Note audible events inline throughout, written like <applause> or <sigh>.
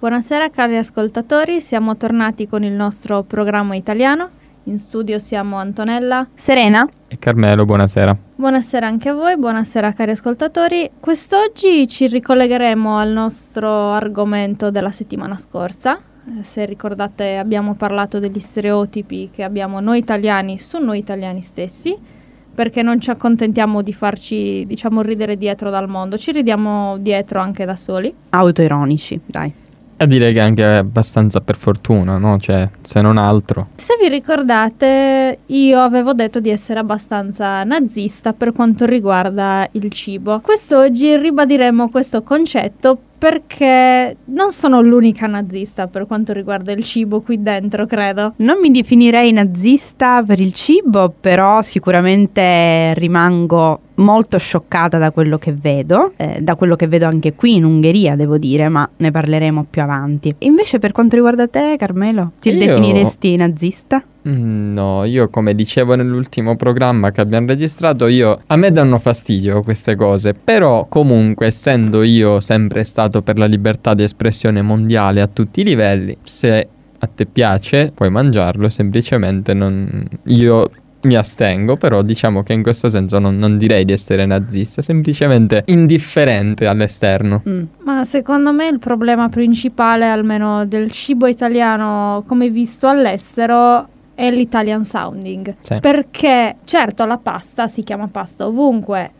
Buonasera cari ascoltatori, siamo tornati con il nostro programma italiano. In studio siamo Antonella, Serena e Carmelo, buonasera. Buonasera anche a voi, buonasera cari ascoltatori. Quest'oggi ci ricollegheremo al nostro argomento della settimana scorsa. Eh, se ricordate abbiamo parlato degli stereotipi che abbiamo noi italiani su noi italiani stessi perché non ci accontentiamo di farci, diciamo, ridere dietro dal mondo, ci ridiamo dietro anche da soli. Autoironici, dai. E direi che anche abbastanza per fortuna, no? Cioè, se non altro. Se vi ricordate, io avevo detto di essere abbastanza nazista per quanto riguarda il cibo. Quest'oggi ribadiremo questo concetto perché non sono l'unica nazista per quanto riguarda il cibo qui dentro, credo. Non mi definirei nazista per il cibo, però sicuramente rimango molto scioccata da quello che vedo, eh, da quello che vedo anche qui in Ungheria, devo dire, ma ne parleremo più avanti. Invece per quanto riguarda te, Carmelo, ti Io- definiresti nazista? Mm, No, io come dicevo nell'ultimo programma che abbiamo registrato, io a me danno fastidio queste cose, però comunque essendo io sempre stato per la libertà di espressione mondiale a tutti i livelli, se a te piace puoi mangiarlo, semplicemente non io mi astengo, però diciamo che in questo senso non, non direi di essere nazista, semplicemente indifferente all'esterno. Mm. Ma secondo me il problema principale, almeno del cibo italiano come visto all'estero, è l'Italian sounding. Sì. Perché certo la pasta si chiama pasta ovunque,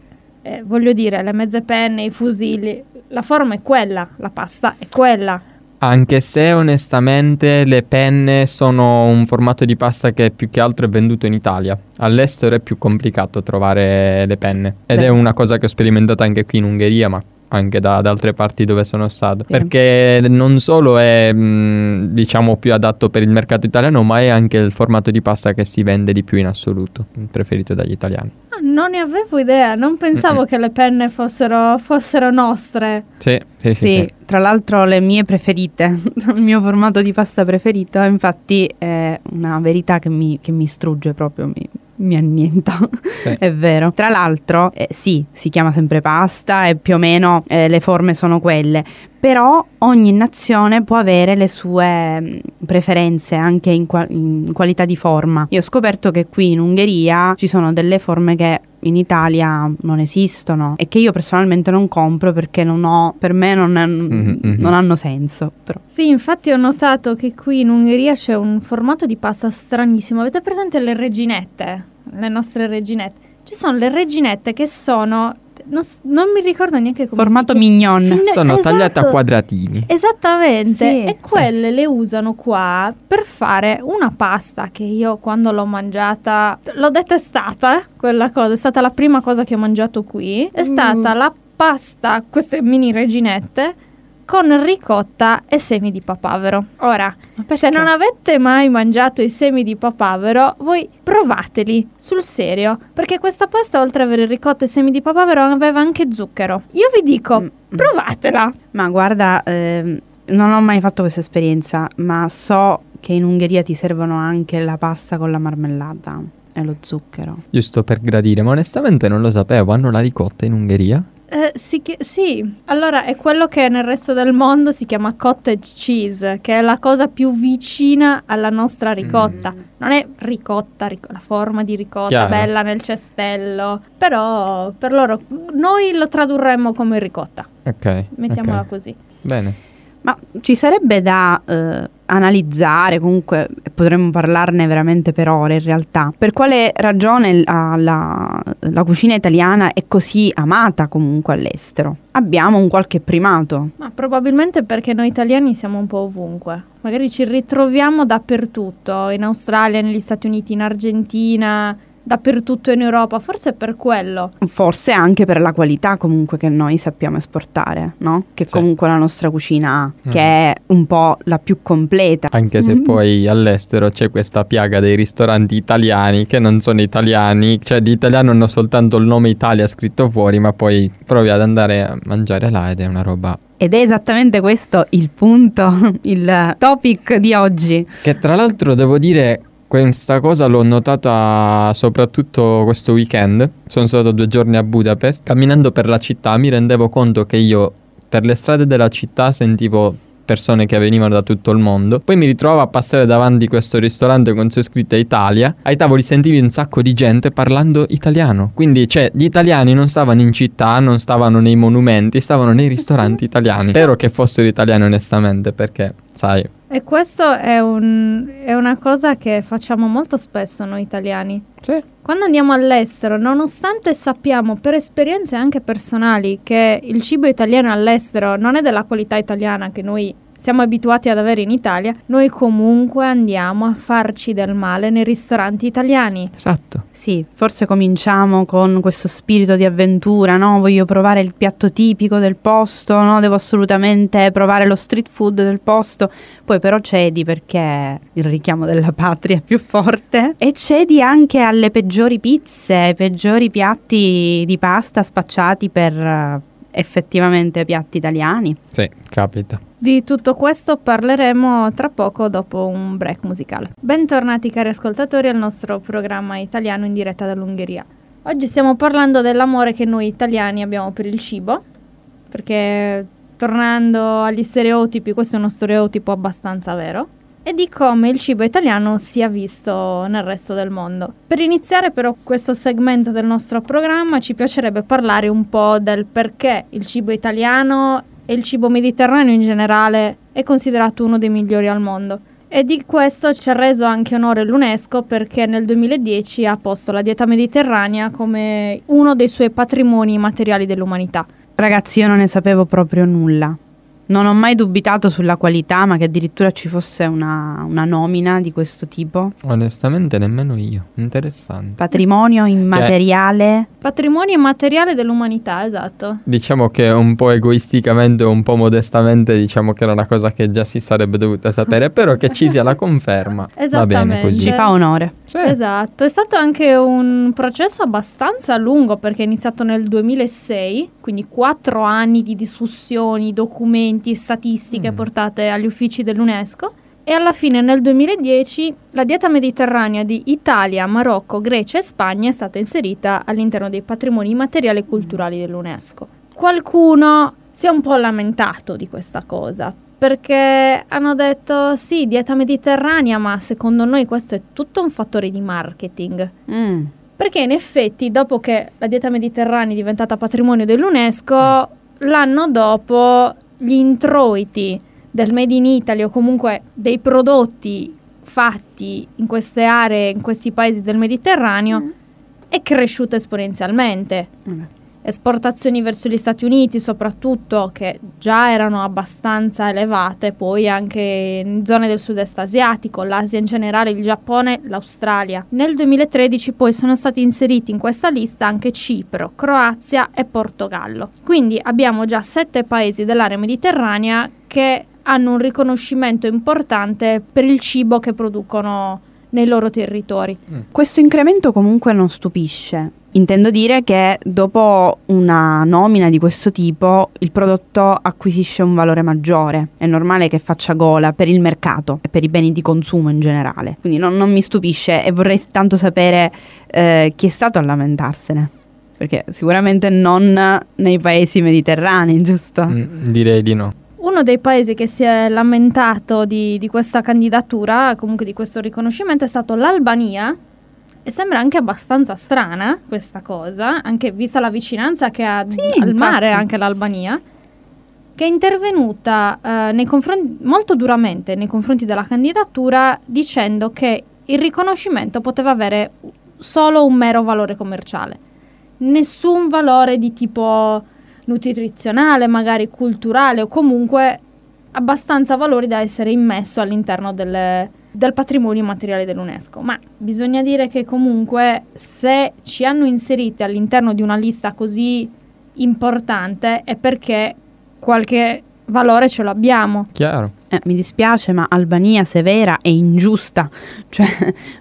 eh, voglio dire, le mezze penne, i fusilli, la forma è quella, la pasta è quella. Anche se onestamente le penne sono un formato di pasta che più che altro è venduto in Italia. All'estero è più complicato trovare le penne. Ed Beh. è una cosa che ho sperimentato anche qui in Ungheria, ma anche da, da altre parti dove sono stato. Sì. Perché non solo è mh, diciamo più adatto per il mercato italiano, ma è anche il formato di pasta che si vende di più in assoluto, preferito dagli italiani. Ah, non ne avevo idea, non pensavo Mm-mm. che le penne fossero, fossero nostre. Sì, sì, sì. Sì, sì. tra l'altro le mie preferite, <laughs> il mio formato di pasta preferito, infatti è una verità che mi, che mi strugge proprio, mi, mi annienta, Sì. <laughs> è vero. Tra l'altro, eh, sì, si chiama sempre pasta e più o meno eh, le forme sono quelle, però ogni nazione può avere le sue mh, preferenze anche in, qua- in qualità di forma. Io ho scoperto che qui in Ungheria ci sono delle forme che in Italia non esistono e che io personalmente non compro perché non ho, per me non, Mhm, mhm. non hanno senso. Però. Sì, infatti ho notato che qui in Ungheria c'è un formato di pasta stranissimo. Avete presente le reginette? Le nostre reginette. Ci sono le reginette che sono... Non, non mi ricordo neanche come Formato si mignon. Fin- Sono esatto. tagliate a quadratini. Esattamente, Sì, e quelle le usano qua per fare una pasta che io quando l'ho mangiata l'ho detestata, quella cosa, è stata la prima cosa che ho mangiato qui, è Mm. stata la pasta, queste mini reginette con ricotta e semi di papavero. Ora, se non avete mai mangiato i semi di papavero, voi provateli sul serio, perché questa pasta oltre ad avere ricotta e semi di papavero aveva anche zucchero. Io vi dico, Mm. provatela. Ma guarda, ehm, non ho mai fatto questa esperienza, ma so che in Ungheria ti servono anche la pasta con la marmellata e lo zucchero. Giusto per gradire, ma onestamente non lo sapevo. Hanno la ricotta in Ungheria? Eh, sì, che- sì, allora è quello che nel resto del mondo si chiama cottage cheese, che è la cosa più vicina alla nostra ricotta. Non è ricotta, ric- la forma di ricotta Chiaro. bella nel cestello, però per loro noi lo tradurremmo come ricotta, Ok. mettiamola ok. così. Bene. Ma ci sarebbe da eh, analizzare, comunque potremmo parlarne veramente per ore in realtà, per quale ragione la, la- la cucina italiana è così amata comunque all'estero? Abbiamo un qualche primato. Ma probabilmente perché noi italiani siamo un po' ovunque. Magari ci ritroviamo dappertutto, in Australia, negli Stati Uniti, in Argentina, dappertutto in Europa, forse è per quello. Forse anche per la qualità comunque che noi sappiamo esportare, no? Che Sì. comunque la nostra cucina ha, Mm. che è un po' la più completa. Anche se Mm. <laughs> poi all'estero c'è questa piaga dei ristoranti italiani che non sono italiani, cioè di italiano hanno soltanto il nome Italia scritto fuori, ma poi provi ad andare a mangiare là ed è una roba Ed è esattamente questo il punto, <laughs> il topic di oggi. che tra l'altro devo dire questa cosa l'ho notata soprattutto questo weekend. Sono stato due giorni a Budapest. Camminando per la città mi rendevo conto che io per le strade della città sentivo persone che venivano da tutto il mondo. Poi mi ritrovo a passare davanti questo ristorante con su scritto Italia. Ai tavoli sentivi un sacco di gente parlando italiano. Quindi, cioè, gli italiani non stavano in città, non stavano nei monumenti, stavano nei ristoranti <laughs> italiani. Spero che fossero italiani onestamente, perché, sai, E questo è, un- è una cosa che facciamo molto spesso noi italiani. sì. Quando andiamo all'estero, nonostante sappiamo per esperienze anche personali che il cibo italiano all'estero non è della qualità italiana che noi siamo abituati ad avere in Italia, noi comunque andiamo a farci del male nei ristoranti italiani. Esatto. Sì, forse cominciamo con questo spirito di avventura, no? Voglio provare il piatto tipico del posto, no? Devo assolutamente provare lo street food del posto. Poi però cedi perché il richiamo della patria è più forte e cedi anche alle peggiori pizze, ai peggiori piatti di pasta spacciati per effettivamente piatti italiani. Sì, capita. Di tutto questo parleremo tra poco dopo un break musicale. Bentornati cari ascoltatori al nostro programma italiano in diretta dall'Ungheria. Oggi stiamo parlando dell'amore che noi italiani abbiamo per il cibo, perché tornando agli stereotipi, questo è uno stereotipo abbastanza vero, e di come il cibo italiano sia visto nel resto del mondo. Per iniziare però questo segmento del nostro programma ci piacerebbe parlare un po' del perché il cibo italiano e il cibo mediterraneo in generale è considerato uno dei migliori al mondo. E di questo ci ha reso anche onore l'UNESCO perché nel 2010 ha posto la dieta mediterranea come uno dei suoi patrimoni immateriali dell'umanità. Ragazzi, io non ne sapevo proprio nulla. Non ho mai dubitato sulla qualità, ma che addirittura ci fosse una, una nomina di questo tipo. Onestamente nemmeno io. Interessante. Patrimonio immateriale. Patrimonio immateriale dell'umanità, esatto. Diciamo che un po' egoisticamente o un po' modestamente diciamo che era una cosa che già si sarebbe dovuta sapere, però che ci sia la conferma. Va bene Esattamente. così. Ci fa onore. Sì. Esatto, è stato anche un processo abbastanza lungo perché è iniziato nel 2006, quindi quattro anni di discussioni, documenti e statistiche Mm. portate agli uffici dell'UNESCO e alla fine nel 2010 la dieta mediterranea di Italia, Marocco, Grecia e Spagna è stata inserita all'interno dei patrimoni immateriali e culturali dell'UNESCO. Qualcuno si è un po' lamentato di questa cosa perché hanno detto sì, dieta mediterranea, ma secondo noi questo è tutto un fattore di marketing. Mm. Perché in effetti, dopo che la dieta mediterranea è diventata patrimonio dell'UNESCO, l'anno dopo gli introiti del Made in Italy o comunque dei prodotti fatti in queste aree, in questi paesi del Mediterraneo, è cresciuto esponenzialmente. Esportazioni verso gli Stati Uniti soprattutto che già erano abbastanza elevate, poi anche in zone del sud-est asiatico, l'Asia in generale, il Giappone, l'Australia. Nel 2013 poi sono stati inseriti in questa lista anche Cipro, Croazia e Portogallo. Quindi abbiamo già sette paesi dell'area mediterranea che hanno un riconoscimento importante per il cibo che producono nei loro territori. Questo incremento comunque non stupisce. Intendo dire che dopo una nomina di questo tipo il prodotto acquisisce un valore maggiore. È normale che faccia gola per il mercato e per i beni di consumo in generale. Quindi non, non mi stupisce e vorrei tanto sapere eh, chi è stato a lamentarsene. Perché sicuramente non nei paesi mediterranei, giusto? Mm, direi di no. Uno dei paesi che si è lamentato di, di questa candidatura, comunque di questo riconoscimento, è stato l'Albania. E sembra anche abbastanza strana questa cosa, anche vista la vicinanza che ha Sì, al mare infatti. anche l'Albania, che è intervenuta eh, nei confronti- molto duramente nei confronti della candidatura dicendo che il riconoscimento poteva avere solo un mero valore commerciale, nessun valore di tipo nutrizionale, magari culturale o comunque abbastanza valori da essere immesso all'interno delle- del patrimonio immateriale dell'UNESCO. Ma bisogna dire che comunque se ci hanno inseriti all'interno di una lista così importante è perché qualche valore ce l'abbiamo. Chiaro. Eh, mi dispiace, ma Albania severa e ingiusta, <laughs> cioè,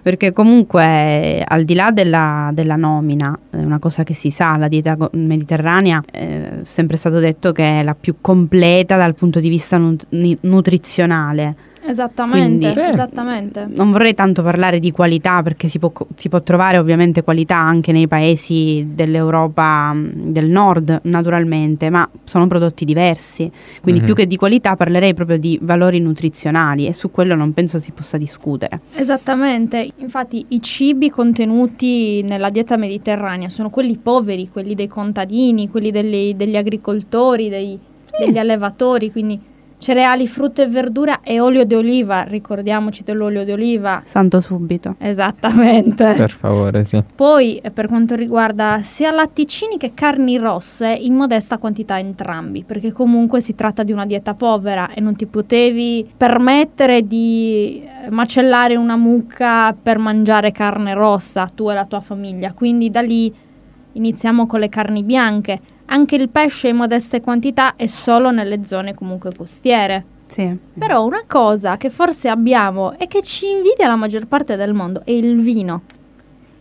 perché comunque al di là della, della nomina, è una cosa che si sa, la dieta mediterranea eh, è sempre stato detto che è la più completa dal punto di vista nut- nutrizionale. Esattamente, Quindi- Sì. esattamente. Non vorrei tanto parlare di qualità perché si può, si può trovare ovviamente qualità anche nei paesi dell'Europa mh, del nord naturalmente, ma sono prodotti diversi. Quindi Mhm. più che di qualità parlerei proprio di valori nutrizionali e su quello non penso si possa discutere. Esattamente, infatti i cibi contenuti nella dieta mediterranea sono quelli poveri, quelli dei contadini, quelli degli, degli agricoltori, dei- degli allevatori, quindi cereali, frutta e verdura e olio di oliva, ricordiamoci dell'olio di oliva. Santo subito. Esattamente. Per favore, sì. Poi eh, per quanto riguarda sia latticini che carni rosse in modesta quantità entrambi, perché comunque si tratta di una dieta povera e non ti potevi permettere di eh, macellare una mucca per mangiare carne rossa tu e la tua famiglia. Quindi da lì iniziamo con le carni bianche. Anche il pesce in modeste quantità e solo nelle zone comunque costiere. Sì. Però una cosa che forse abbiamo e che ci invidia la maggior parte del mondo è il vino.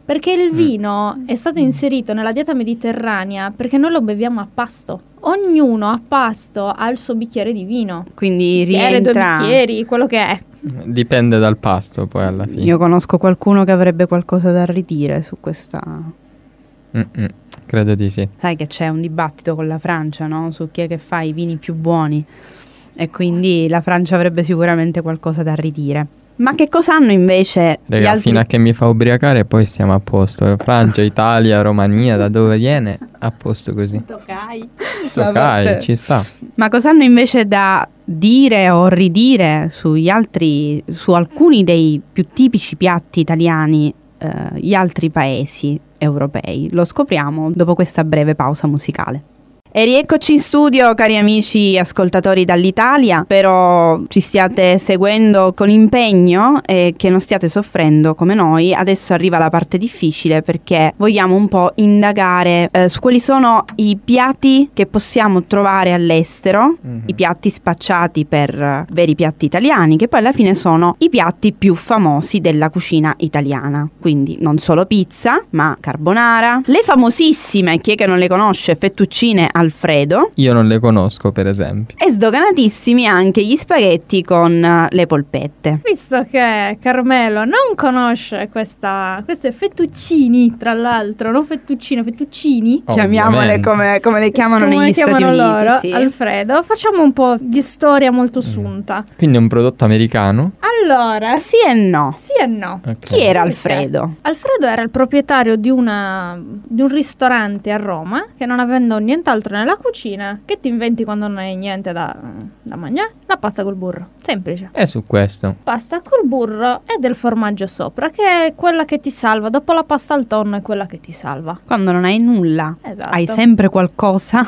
Perché il vino è stato inserito nella dieta mediterranea perché noi lo beviamo a pasto. Ognuno a pasto ha il suo bicchiere di vino. Quindi Bicchiere, due rientra... bicchieri, quello che è. Dipende dal pasto poi alla fine. Io conosco qualcuno che avrebbe qualcosa da ridire su questa... Mm-mm, credo di sì. Sai che c'è un dibattito con la Francia, no? Su chi è che fa i vini più buoni. E quindi la Francia avrebbe sicuramente qualcosa da ridire. Ma che cosa hanno invece gli Raga, altri fino a che mi fa ubriacare poi siamo a posto. Francia, Italia, Romania, da dove viene? A posto così. Toccai. Ok, ci sta. Ma cosa hanno invece da dire o ridire sugli altri, su alcuni dei più tipici piatti italiani, eh, gli altri paesi europei? Lo scopriamo dopo questa breve pausa musicale. E rieccoci in studio, cari amici ascoltatori dall'Italia. Spero ci stiate seguendo con impegno e che non stiate soffrendo come noi. Adesso arriva la parte difficile perché vogliamo un po' indagare eh, su quali sono i piatti che possiamo trovare all'estero, Mhm. i piatti spacciati per eh, veri piatti italiani, che poi alla fine sono i piatti più famosi della cucina italiana. Quindi non solo pizza, ma carbonara, le famosissime, chi è che non le conosce, fettuccine Alfredo. Io non le conosco, per esempio. E sdoganatissimi anche gli spaghetti con eh, le polpette. Visto che Carmelo non conosce questa, queste fettuccini, tra l'altro, non fettuccine, fettuccini. Chiamiamole Ovviamente. come, come le chiamano come negli le chiamano Stati Uniti. loro, sì. Alfredo. Facciamo un po' di storia molto sunta. Quindi è un prodotto americano. Allora, Sì e no. sì e no. Ok. Chi era Perché? Alfredo? Alfredo era il proprietario di, una, di un ristorante a Roma che non avendo nient'altro nella cucina, che ti inventi quando non hai niente da, da mangiare? La pasta col burro. Semplice. È su questo. Pasta col burro e del formaggio sopra, che è quella che ti salva. Dopo la pasta al tonno è quella che ti salva. Quando non hai nulla, Esatto. hai sempre qualcosa.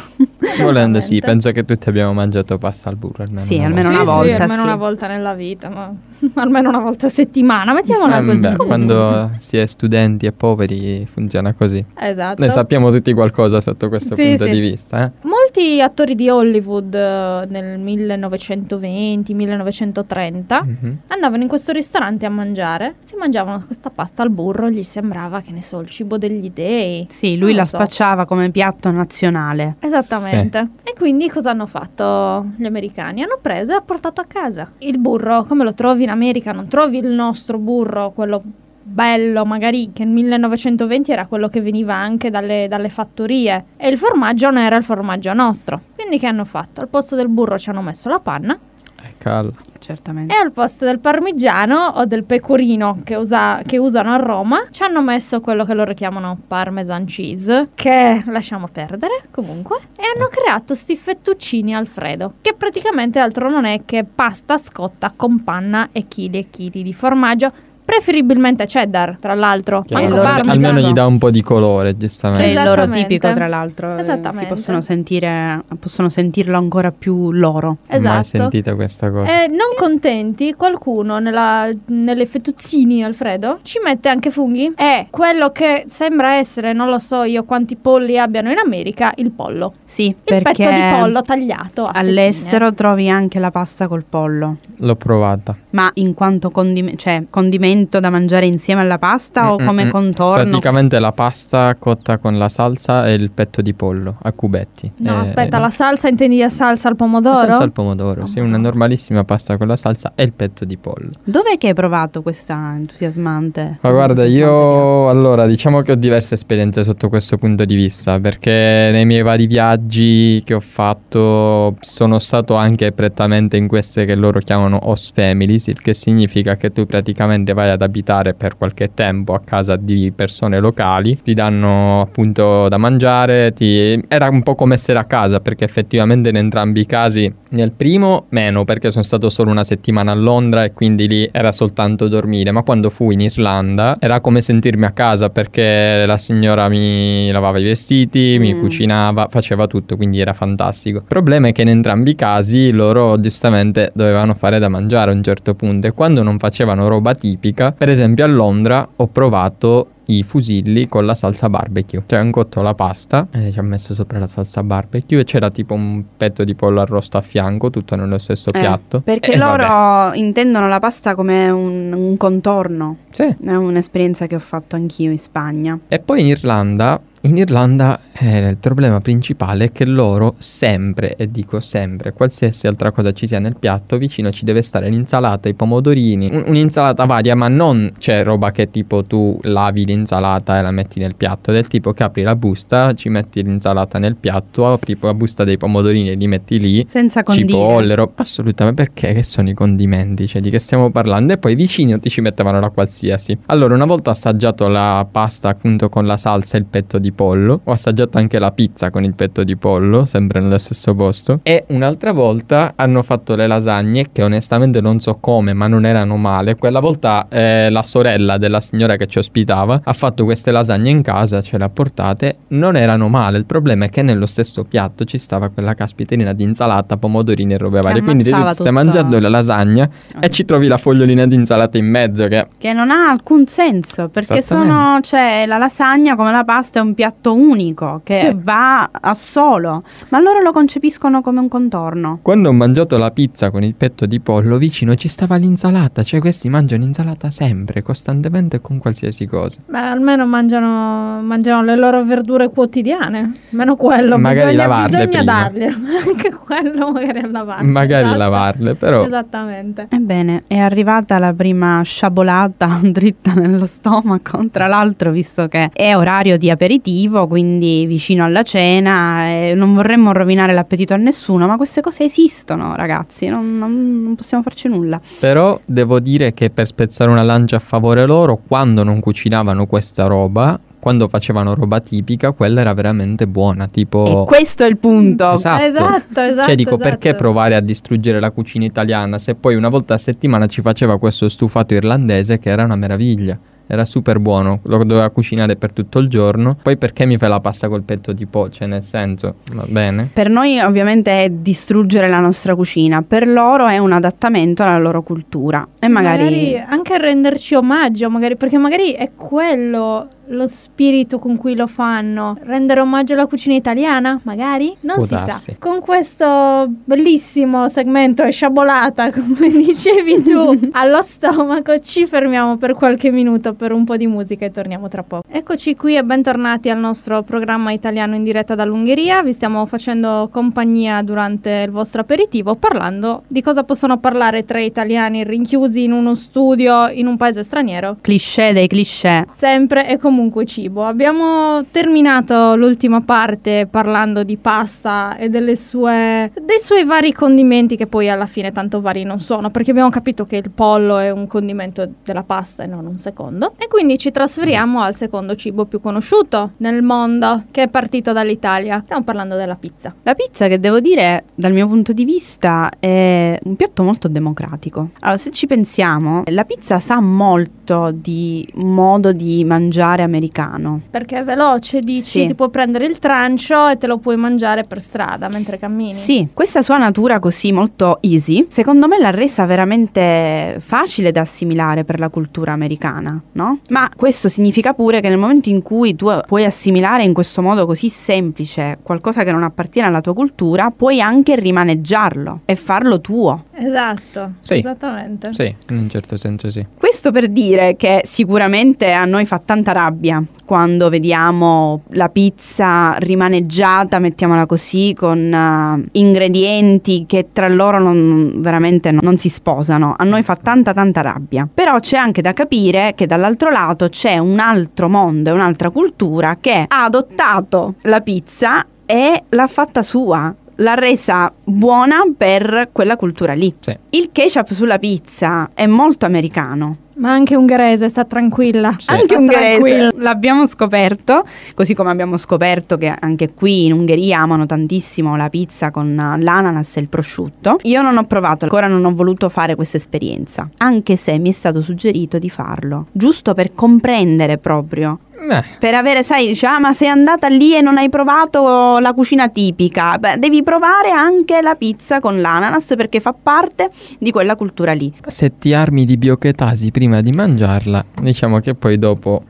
Volendo sì, penso che tutti abbiamo mangiato pasta al burro. Almeno Sì, una almeno Sì, una sì, volta, almeno sì. una volta nella vita, ma <laughs> almeno una volta a settimana, mettiamola Eh, così. beh, quando si è studenti e poveri funziona così. Esatto. Noi sappiamo tutti qualcosa sotto questo Sì, punto sì. di vista. Eh? Molti attori di Hollywood eh, nel 1920-1930 Mhm. andavano in questo ristorante a mangiare, si mangiavano questa pasta al burro, gli sembrava, che ne so, il cibo degli dei. Sì, lui la so. spacciava come piatto nazionale. Esattamente. E quindi cosa hanno fatto gli americani? Hanno preso e ha portato a casa. Il burro, come lo trovi in America, non trovi il nostro burro, quello bello, magari che nel 1920 era quello che veniva anche dalle, dalle fattorie. E il formaggio non era il formaggio nostro. Quindi che hanno fatto? Al posto del burro ci hanno messo la panna Eh, calla. Certamente. e al posto del parmigiano o del pecorino che, usa- che usano a Roma ci hanno messo quello che loro chiamano parmesan cheese, che lasciamo perdere comunque, e hanno creato sti fettuccini Alfredo, che praticamente altro non è che pasta scotta con panna e chili e chili di formaggio, preferibilmente cheddar, tra l'altro, Che manco loro- parmesan. almeno gli dà un po' di colore, giustamente. È il loro tipico, tra l'altro. eh, Esattamente. Si possono sentire, possono sentirlo ancora più loro. Mai Esatto. sentita questa cosa. E non contenti, qualcuno nella- nelle fettuccini, Alfredo, ci mette anche funghi. E quello che sembra essere, non lo so io quanti polli abbiano in America, il pollo. Sì, Il perché petto di pollo tagliato a all'estero trovi anche la pasta col pollo. L'ho provata. Ma in quanto condime- cioè, condimento alimento da mangiare insieme alla pasta o come Mm-mm-mm. contorno? Praticamente la pasta cotta con la salsa e il petto di pollo a cubetti. No, Eh, aspetta, la salsa intendi la salsa al pomodoro? La salsa al pomodoro, Oh, sì, una normalissima pasta con la salsa e il petto di pollo. Dov'è che hai provato questa entusiasmante? Ma guarda, entusiasmante io allora diciamo che ho diverse esperienze sotto questo punto di vista, perché nei miei vari viaggi che ho fatto sono stato anche prettamente in queste che loro chiamano host families, il che significa che tu praticamente vai ad abitare per qualche tempo a casa di persone locali, ti danno appunto da mangiare, ti... era un po' come essere a casa, perché effettivamente in entrambi i casi, nel primo meno, perché sono stato solo una settimana a Londra e quindi lì era soltanto dormire, ma quando fui in Irlanda era come sentirmi a casa perché la signora mi lavava i vestiti, mi Mm. cucinava, faceva tutto, quindi era fantastico. Il problema è che in entrambi i casi loro giustamente dovevano fare da mangiare a un certo punto e quando non facevano roba tipica, per esempio a Londra ho provato i fusilli con la salsa barbecue. Cioè, hanno cotto la pasta e ci ha messo sopra la salsa barbecue e c'era tipo un petto di pollo arrosto a fianco, tutto nello stesso Eh, piatto. Perché E loro vabbè. intendono la pasta come un, un contorno. Sì. È un'esperienza che ho fatto anch'io in Spagna. E poi in Irlanda, in Irlanda eh, il problema principale è che loro sempre, e dico sempre, qualsiasi altra cosa ci sia nel piatto, vicino ci deve stare l'insalata, i pomodorini, un- un'insalata varia, ma non c'è roba che tipo tu lavi l'insalata e la metti nel piatto, del tipo che apri la busta, ci metti l'insalata nel piatto, apri la busta dei pomodorini e li metti lì, Senza condire. cipolle, roba. Assolutamente, perché che sono i condimenti? Cioè, di che stiamo parlando? E poi vicino ti ci mettevano la qualsiasi. Allora, una volta assaggiato la pasta appunto con la salsa e il petto di pollo, ho assaggiato anche la pizza con il petto di pollo, sempre nello stesso posto. E un'altra volta hanno fatto le lasagne, che onestamente non so come, ma non erano male. Quella volta eh, la sorella della signora che ci ospitava ha fatto queste lasagne in casa, ce le ha portate, non erano male. Il problema è che nello stesso piatto ci stava quella caspiterina di insalata, pomodorini e robe varie. Quindi tu stai tutta- mangiando la lasagna e ci trovi la fogliolina di insalata in mezzo che Che non ha alcun senso perché sono, cioè, la lasagna come la pasta è un piatto unico che Sì. va a solo, ma loro lo concepiscono come un contorno. Quando ho mangiato la pizza con il petto di pollo, vicino ci stava l'insalata. Cioè, questi mangiano insalata sempre, costantemente con qualsiasi cosa. Beh, almeno mangiano, mangiano le loro verdure quotidiane. Meno quello, Magari bisogna, lavarle bisogna prima. darglielo. <laughs> Anche quello magari a lavarle. Magari esatto. lavarle, però. Esattamente. Ebbene, è arrivata la prima sciabolata <laughs> dritta nello stomaco. Tra l'altro, visto che è orario di aperitivo, quindi vicino alla cena, e non vorremmo rovinare l'appetito a nessuno, ma queste cose esistono, ragazzi, non, non- non possiamo farci nulla. Però devo dire che per spezzare una lancia a favore loro, quando non cucinavano questa roba, quando facevano roba tipica, quella era veramente buona. Tipo. E questo è il punto. Esatto. Esatto, esatto, Cioè dico esatto. perché provare a distruggere la cucina italiana se poi una volta a settimana ci faceva questo stufato irlandese che era una meraviglia. Era super buono, lo doveva cucinare per tutto il giorno. Poi perché mi fai la pasta col petto di po'? Cioè nel senso, va bene. Per noi ovviamente è distruggere la nostra cucina, per loro è un adattamento alla loro cultura e magari, anche renderci omaggio, magari, perché magari è quello lo spirito con cui lo fanno. Rendere omaggio alla cucina italiana, magari? Non Può si darsi. sa. Con questo bellissimo segmento e sciabolata, <laughs> come dicevi tu, <laughs> allo stomaco, ci fermiamo per qualche minuto per un po' di musica e torniamo tra poco. Eccoci qui e bentornati al nostro programma italiano in diretta dall'Ungheria. Vi stiamo facendo compagnia durante il vostro aperitivo parlando di cosa possono parlare tre italiani rinchiusi in uno studio in un paese straniero. cliché dei cliché. Sempre e comunque cibo. Abbiamo terminato l'ultima parte parlando di pasta e delle sue, dei suoi vari condimenti che poi alla fine tanto vari non sono, perché abbiamo capito che il pollo è un condimento della pasta e non un secondo. E quindi ci trasferiamo al secondo cibo più conosciuto nel mondo, che è partito dall'Italia. Stiamo parlando della pizza. La pizza che devo dire dal mio punto di vista è un piatto molto democratico. Allora se ci pensiamo, la pizza sa molto di modo di mangiare americano. Perché è veloce, dici, Sì. ti puoi prendere il trancio e te lo puoi mangiare per strada mentre cammini. Sì, questa sua natura così molto easy, secondo me l'ha resa veramente facile da assimilare per la cultura americana, no? Ma questo significa pure che nel momento in cui tu puoi assimilare in questo modo così semplice qualcosa che non appartiene alla tua cultura, puoi anche rimaneggiarlo e farlo tuo. Esatto, Sì. esattamente. Sì, in un certo senso sì. Questo per dire che sicuramente a noi fa tanta rabbia quando vediamo la pizza rimaneggiata, mettiamola così, con eh, ingredienti che tra loro non, veramente non, non si sposano. A noi fa tanta tanta rabbia. Però c'è anche da capire che dall'altro lato c'è un altro mondo e un'altra cultura che ha adottato la pizza e l'ha fatta sua. L'ha resa buona per quella cultura lì. Sì. Il ketchup sulla pizza è molto americano. Ma anche ungherese, sta tranquilla. Sì. Anche Sta ungherese. tranquilla. L'abbiamo scoperto, così come abbiamo scoperto che anche qui in Ungheria amano tantissimo la pizza con l'ananas e il prosciutto. Io non ho provato, ancora non ho voluto fare questa esperienza, anche se mi è stato suggerito di farlo, giusto per comprendere proprio Eh, per avere, sai, dice, ah, ma sei andata lì e non hai provato la cucina tipica. Beh, devi provare anche la pizza con l'ananas perché fa parte di quella cultura lì. se ti armi di biochetasi prima di mangiarla, diciamo che poi dopo.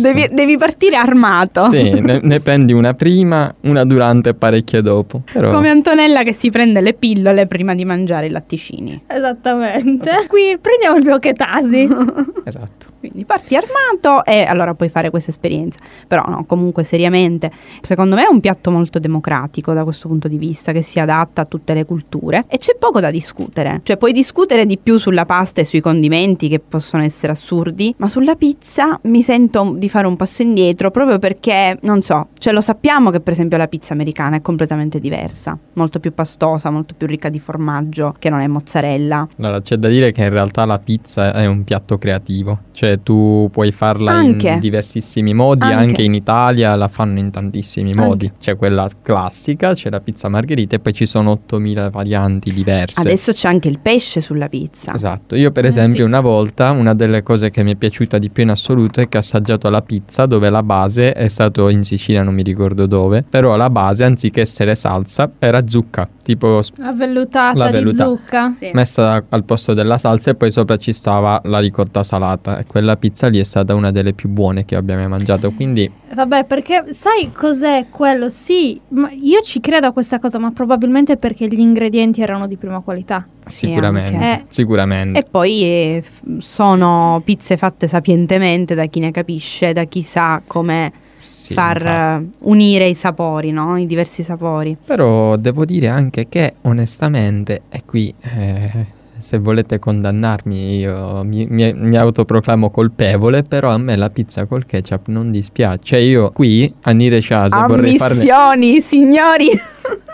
Devi, devi partire armato. Sì, ne, ne prendi una prima, una durante e parecchie dopo. Però Come Antonella che si prende le pillole prima di mangiare i latticini. Esattamente. Qui prendiamo il biochetasi. <laughs> esatto. Quindi parti armato e allora puoi fare questa esperienza. Però no, comunque seriamente, secondo me è un piatto molto democratico da questo punto di vista, che si adatta a tutte le culture e c'è poco da discutere. Cioè puoi discutere di più sulla pasta e sui condimenti che possono essere assurdi, ma sulla pizza mi sento di fare un passo indietro proprio perché, non so, cioè lo sappiamo che per esempio la pizza americana è completamente diversa, molto più pastosa, molto più ricca di formaggio, che non è mozzarella. Allora, c'è da dire che in realtà la pizza è un piatto creativo, cioè tu puoi farla Anche. in diversissimi modi, Anche. anche. in Italia la fanno in tantissimi Anche. modi. C'è quella classica, c'è la pizza margherita e poi ci sono 8000 varianti diverse. Adesso c'è anche il pesce sulla pizza. Esatto, io per Eh, esempio sì. una volta una delle cose che mi è piaciuta di più in assoluto è che ho assaggiato la pizza dove la base è stato in Sicilia, non mi ricordo dove, però la base anziché essere salsa era zucca, tipo La vellutata La di velluta. zucca. Sì. messa al posto della salsa e poi sopra ci stava la ricotta salata e quella pizza lì è stata una delle più buone che abbiamo mai mangiato, quindi Vabbè, perché sai cos'è quello? Sì, ma io ci credo a questa cosa, ma probabilmente perché gli ingredienti erano di prima qualità. Sicuramente. Eh. sicuramente. E poi eh, sono pizze fatte sapientemente da chi ne capisce, da chi sa come Sì, far infatti. unire i sapori, no? I diversi sapori. Però devo dire anche che onestamente, e qui eh, se volete condannarmi io mi, mi- mi autoproclamo colpevole, però a me la pizza col ketchup non dispiace. Cioè io qui a Nire Chase vorrei farne, Ammissioni, signori!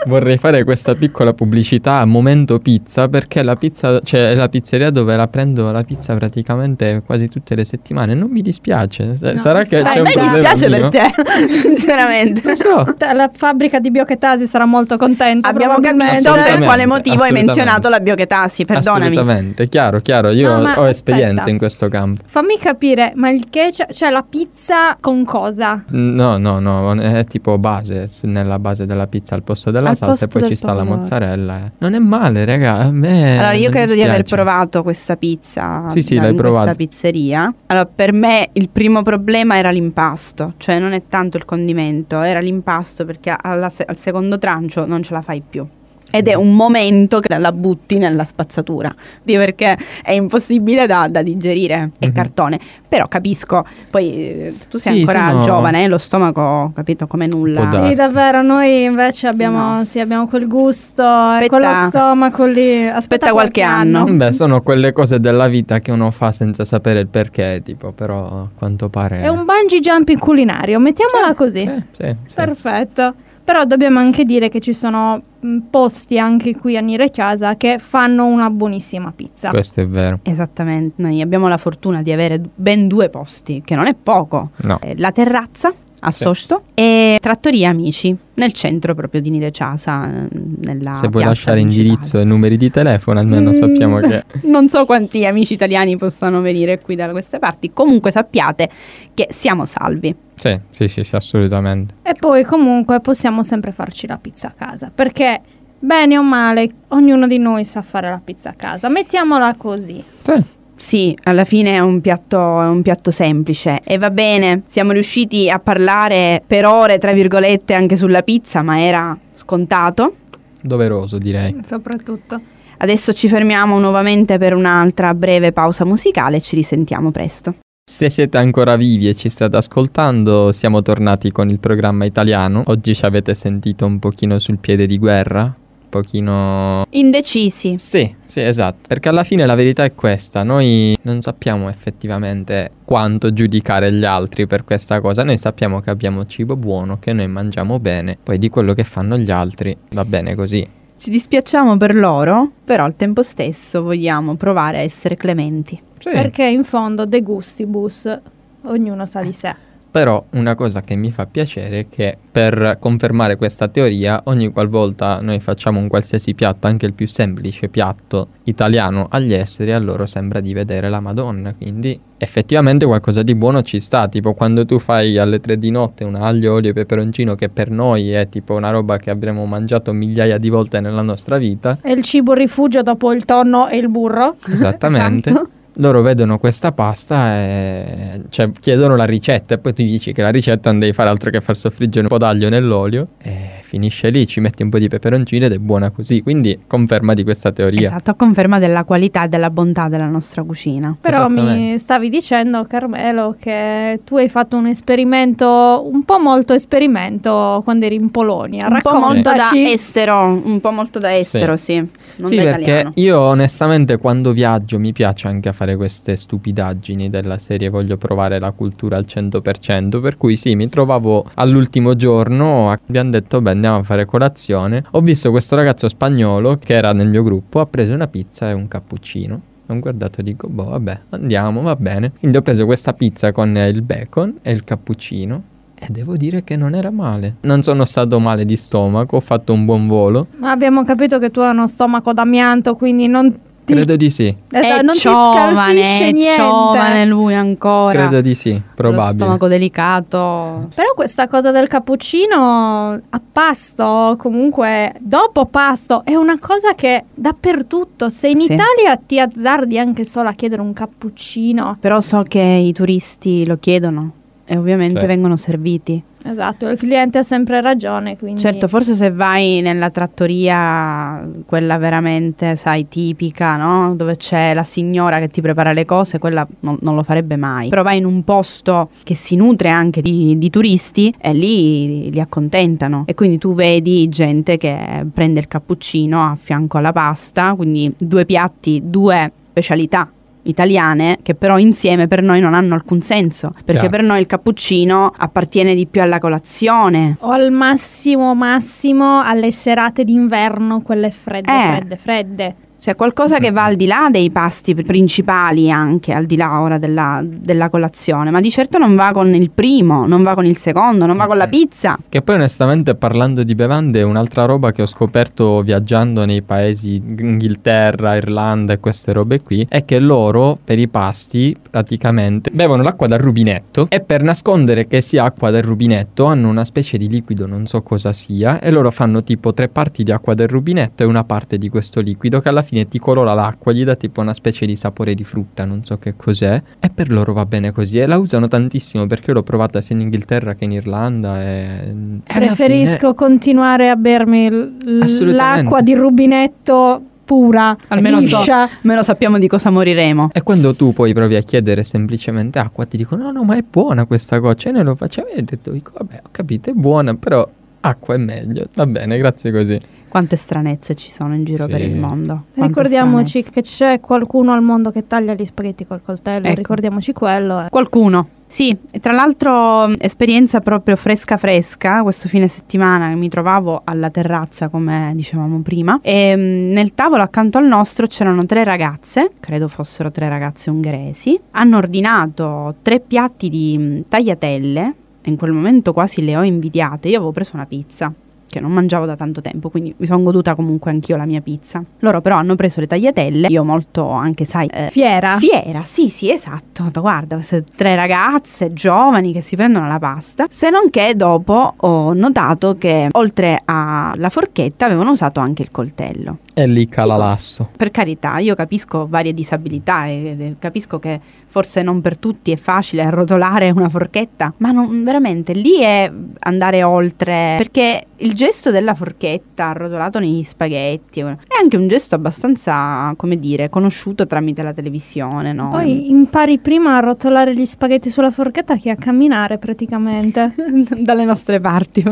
Vorrei fare questa piccola pubblicità a Momento Pizza perché la pizza, cioè la pizzeria dove la prendo la pizza praticamente quasi tutte le settimane. Non mi dispiace. No, Sarà che sai, c'è a un me problema dispiace mio? per te, <laughs> sinceramente. Non so. La fabbrica di biochetasi sarà molto contenta. Abbiamo capito per quale motivo hai menzionato la biochetasi, perdonami. Assolutamente, chiaro, chiaro. Io No, ho esperienza aspetta. in questo campo. Fammi capire, ma il ketchup, cioè la pizza con cosa? No, no, no, è tipo base, nella base della pizza al posto della Al salsa posto e poi del ci sta la pomodoro. mozzarella. eh. Non è male, raga. A me Allora, io credo di aver provato questa pizza Sì, sì, da- l'hai in questa pizzeria. Allora, per me il primo problema era l'impasto, cioè non è tanto il condimento, era l'impasto perché alla al secondo trancio non ce la fai più. Ed è un momento che la butti nella spazzatura, perché è impossibile da, da digerire, è Mhm. cartone. Però capisco, poi eh, tu sei Sì, ancora sono- giovane, eh, lo stomaco, capito, come nulla. Sì, davvero, noi invece abbiamo, No. sì, abbiamo quel gusto, e Aspetta- quello stomaco lì. Aspetta, aspetta qualche anno. Beh, sono quelle cose della vita che uno fa senza sapere il perché, tipo, però a quanto pare... È un bungee jumping culinario, mettiamola così. Sì, sì, sì. Perfetto. Però dobbiamo anche dire che ci sono mh, posti anche qui a Nire Casa che fanno una buonissima pizza. Questo è vero. Esattamente, noi abbiamo la fortuna di avere ben due posti, che non è poco. No. Eh, La terrazza a Sì. Sosto e Trattoria Amici nel centro proprio di Nireciasa eh, nella Se vuoi lasciare principale. indirizzo e numeri di telefono, almeno Mm, sappiamo che... <laughs> Non so quanti amici italiani possano venire qui da queste parti, comunque sappiate che siamo salvi. Sì, sì, sì, sì, assolutamente. E poi comunque possiamo sempre farci la pizza a casa, perché bene o male ognuno di noi sa fare la pizza a casa. Mettiamola così. Sì. Sì, alla fine è un, piatto, è un piatto semplice e va bene, siamo riusciti a parlare per ore, tra virgolette, anche sulla pizza, ma era scontato. Doveroso, direi. Soprattutto. Adesso ci fermiamo nuovamente per un'altra breve pausa musicale e ci risentiamo presto. Se siete ancora vivi e ci state ascoltando, siamo tornati con il programma italiano. Oggi ci avete sentito un pochino sul piede di guerra, pochino... Indecisi. Sì, sì, esatto. Perché alla fine la verità è questa, noi non sappiamo effettivamente quanto giudicare gli altri per questa cosa, noi sappiamo che abbiamo cibo buono, che noi mangiamo bene, poi di quello che fanno gli altri va bene così. Ci dispiacciamo per loro, però al tempo stesso vogliamo provare a essere clementi. Sì. Perché in fondo de gustibus ognuno sa di sé. Però una cosa che mi fa piacere è che per confermare questa teoria, ogni qualvolta noi facciamo un qualsiasi piatto, anche il più semplice piatto italiano agli esteri, a loro sembra di vedere la Madonna. Quindi effettivamente qualcosa di buono ci sta. Tipo quando tu fai alle tre di notte un aglio, olio e peperoncino, che per noi è tipo una roba che avremo mangiato migliaia di volte nella nostra vita. È il cibo rifugio dopo il tonno e il burro. Esattamente. <laughs> Esatto. Loro vedono questa pasta e cioè, chiedono la ricetta e poi tu gli dici che la ricetta non devi fare altro che far soffriggere un po' d'aglio nell'olio e finisce lì, ci metti un po' di peperoncino ed è buona così. Quindi conferma di questa teoria. Esatto, a conferma della qualità e della bontà della nostra cucina. Però mi stavi dicendo, Carmelo, che tu hai fatto un esperimento, un po' molto esperimento quando eri in Polonia. Un po' molto da estero, un po' molto da estero, sì. Non sì, da perché italiano. io onestamente quando viaggio mi piace anche a fare queste stupidaggini della serie voglio provare la cultura al 100%, per cui sì, mi trovavo all'ultimo giorno, abbiamo detto beh andiamo a fare colazione, ho visto questo ragazzo spagnolo che era nel mio gruppo, ha preso una pizza e un cappuccino. Ho guardato e dico, boh, vabbè, andiamo, va bene. Quindi ho preso questa pizza con il bacon e il cappuccino. E devo dire che non era male. Non sono stato male di stomaco, ho fatto un buon volo. Ma abbiamo capito che tu hai uno stomaco d'amianto, quindi non ti, Credo di sì. esatto, è non giovane, è niente. giovane lui ancora. Credo di sì, Lo probabile. stomaco delicato. Però questa cosa del cappuccino a pasto, comunque dopo pasto, è una cosa che dappertutto. Se in Sì. Italia ti azzardi anche solo a chiedere un cappuccino, Però so che i turisti lo chiedono e ovviamente Sì. vengono serviti. Esatto, il cliente ha sempre ragione. Quindi... Certo, forse se vai nella trattoria, quella veramente, sai, tipica, no? Dove c'è la signora che ti prepara le cose, quella non, non lo farebbe mai. Però vai in un posto che si nutre anche di, di turisti e lì li accontentano. E quindi tu vedi gente che prende il cappuccino a fianco alla pasta, quindi due piatti, due specialità italiane che però insieme per noi non hanno alcun senso perché Chiaro. per noi il cappuccino appartiene di più alla colazione O al massimo massimo alle serate d'inverno, quelle fredde, Eh. fredde, fredde. Cioè qualcosa che va al di là dei pasti principali anche, al di là ora della, della colazione, ma di certo non va con il primo, non va con il secondo, non va con la pizza. Che poi onestamente parlando di bevande, un'altra roba che ho scoperto viaggiando nei paesi Inghilterra, Irlanda e queste robe qui, è che loro per i pasti praticamente bevono l'acqua dal rubinetto e per nascondere che sia acqua del rubinetto hanno una specie di liquido, non so cosa sia, e loro fanno tipo tre parti di acqua del rubinetto e una parte di questo liquido che alla fine ti colora l'acqua, gli dà tipo una specie di sapore di frutta, non so che cos'è, e per loro va bene così e la usano tantissimo perché l'ho provata sia in Inghilterra che in Irlanda e... Preferisco continuare a bermi l- l'acqua di rubinetto pura, Almeno so. Almeno sappiamo di cosa moriremo. E quando tu poi provi a chiedere semplicemente acqua, ti dicono: No, no, ma è buona questa goccia. E noi lo facciamo e ho detto: dico, Vabbè, ho capito, è buona, però acqua è meglio. Va bene, grazie così. Quante stranezze ci sono in giro Sì. per il mondo. quante Ricordiamoci stranezze. che c'è qualcuno al mondo che taglia gli spaghetti col coltello, Ecco. ricordiamoci quello. eh. Qualcuno. Sì, e tra l'altro mh, esperienza proprio fresca fresca, questo fine settimana mi trovavo alla terrazza come dicevamo prima e mh, nel tavolo accanto al nostro c'erano tre ragazze, credo fossero tre ragazze ungheresi, hanno ordinato tre piatti di mh, tagliatelle e in quel momento quasi le ho invidiate. Io avevo preso una pizza che non mangiavo da tanto tempo, quindi mi sono goduta comunque anch'io la mia pizza. Loro però hanno preso le tagliatelle, io molto anche, sai, eh, Fiera. Fiera, sì, sì, esatto. Guarda, queste tre ragazze giovani che si prendono la pasta. Se non che dopo ho notato che oltre alla forchetta avevano usato anche il coltello. E lì cala l'asso. Per carità, io capisco varie disabilità e, capisco che forse non per tutti è facile arrotolare una forchetta, ma non, veramente lì è andare oltre perché il gesto della forchetta arrotolato negli spaghetti è anche un gesto abbastanza, come dire, conosciuto tramite la televisione, no? Poi impari prima a rotolare gli spaghetti sulla forchetta che a camminare praticamente. <laughs> dalle nostre parti.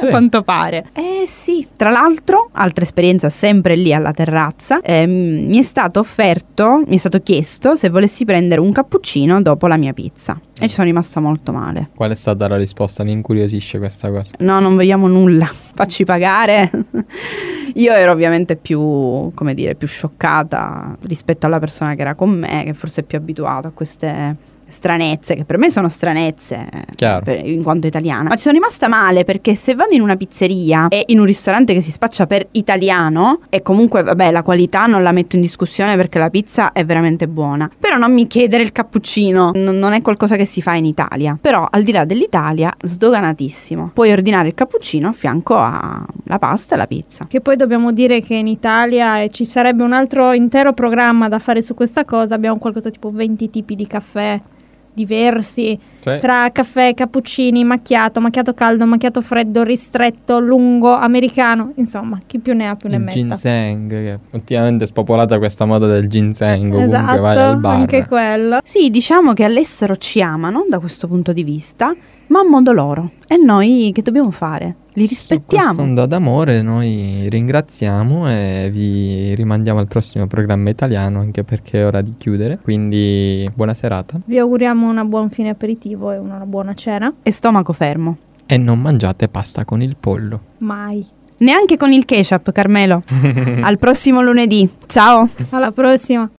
Sì. A quanto pare. Eh sì. Tra l'altro, altra esperienza sempre lì alla terrazza, ehm, mi è stato offerto, mi è stato chiesto se volessi prendere un cappuccino dopo la mia pizza. E ci sono rimasta molto male. Qual è stata la risposta? Mi incuriosisce questa cosa. No, non vogliamo nulla, <laughs> facci pagare. <laughs> Io ero ovviamente più, come dire, più scioccata rispetto alla persona che era con me, che forse è più abituata a queste stranezze, che per me sono stranezze Chiaro. per- in quanto italiana. Ma ci sono rimasta male perché se vado in una pizzeria e in un ristorante che si spaccia per italiano, e comunque vabbè la qualità non la metto in discussione perché la pizza è veramente buona, però non mi chiedere il cappuccino, n- non è qualcosa che si fa in Italia. Però al di là dell'Italia, sdoganatissimo. Puoi ordinare il cappuccino a fianco alla pasta e la pizza. Che poi dobbiamo dire che in Italia eh, ci sarebbe un altro intero programma da fare su questa cosa. Abbiamo qualcosa tipo 20 tipi di caffè diversi, Cioè, tra caffè, cappuccini, macchiato, macchiato caldo, macchiato freddo, ristretto, lungo, americano. Insomma, chi più ne ha più ne il metta. ginseng, che ultimamente è spopolata questa moda del ginseng, Esatto, vai al bar. anche quello. Sì, diciamo che all'estero ci amano da questo punto di vista, ma a modo loro. E noi che dobbiamo fare? Li Su questa rispettiamo. onda d'amore noi ringraziamo e vi rimandiamo al prossimo programma italiano anche perché è ora di chiudere. Quindi buona serata Vi auguriamo una buon fine aperitivo e una buona cena. E stomaco fermo. e non mangiate pasta con il pollo. Mai. Neanche con il ketchup, Carmelo. <laughs> Al prossimo lunedì. Ciao. Alla prossima.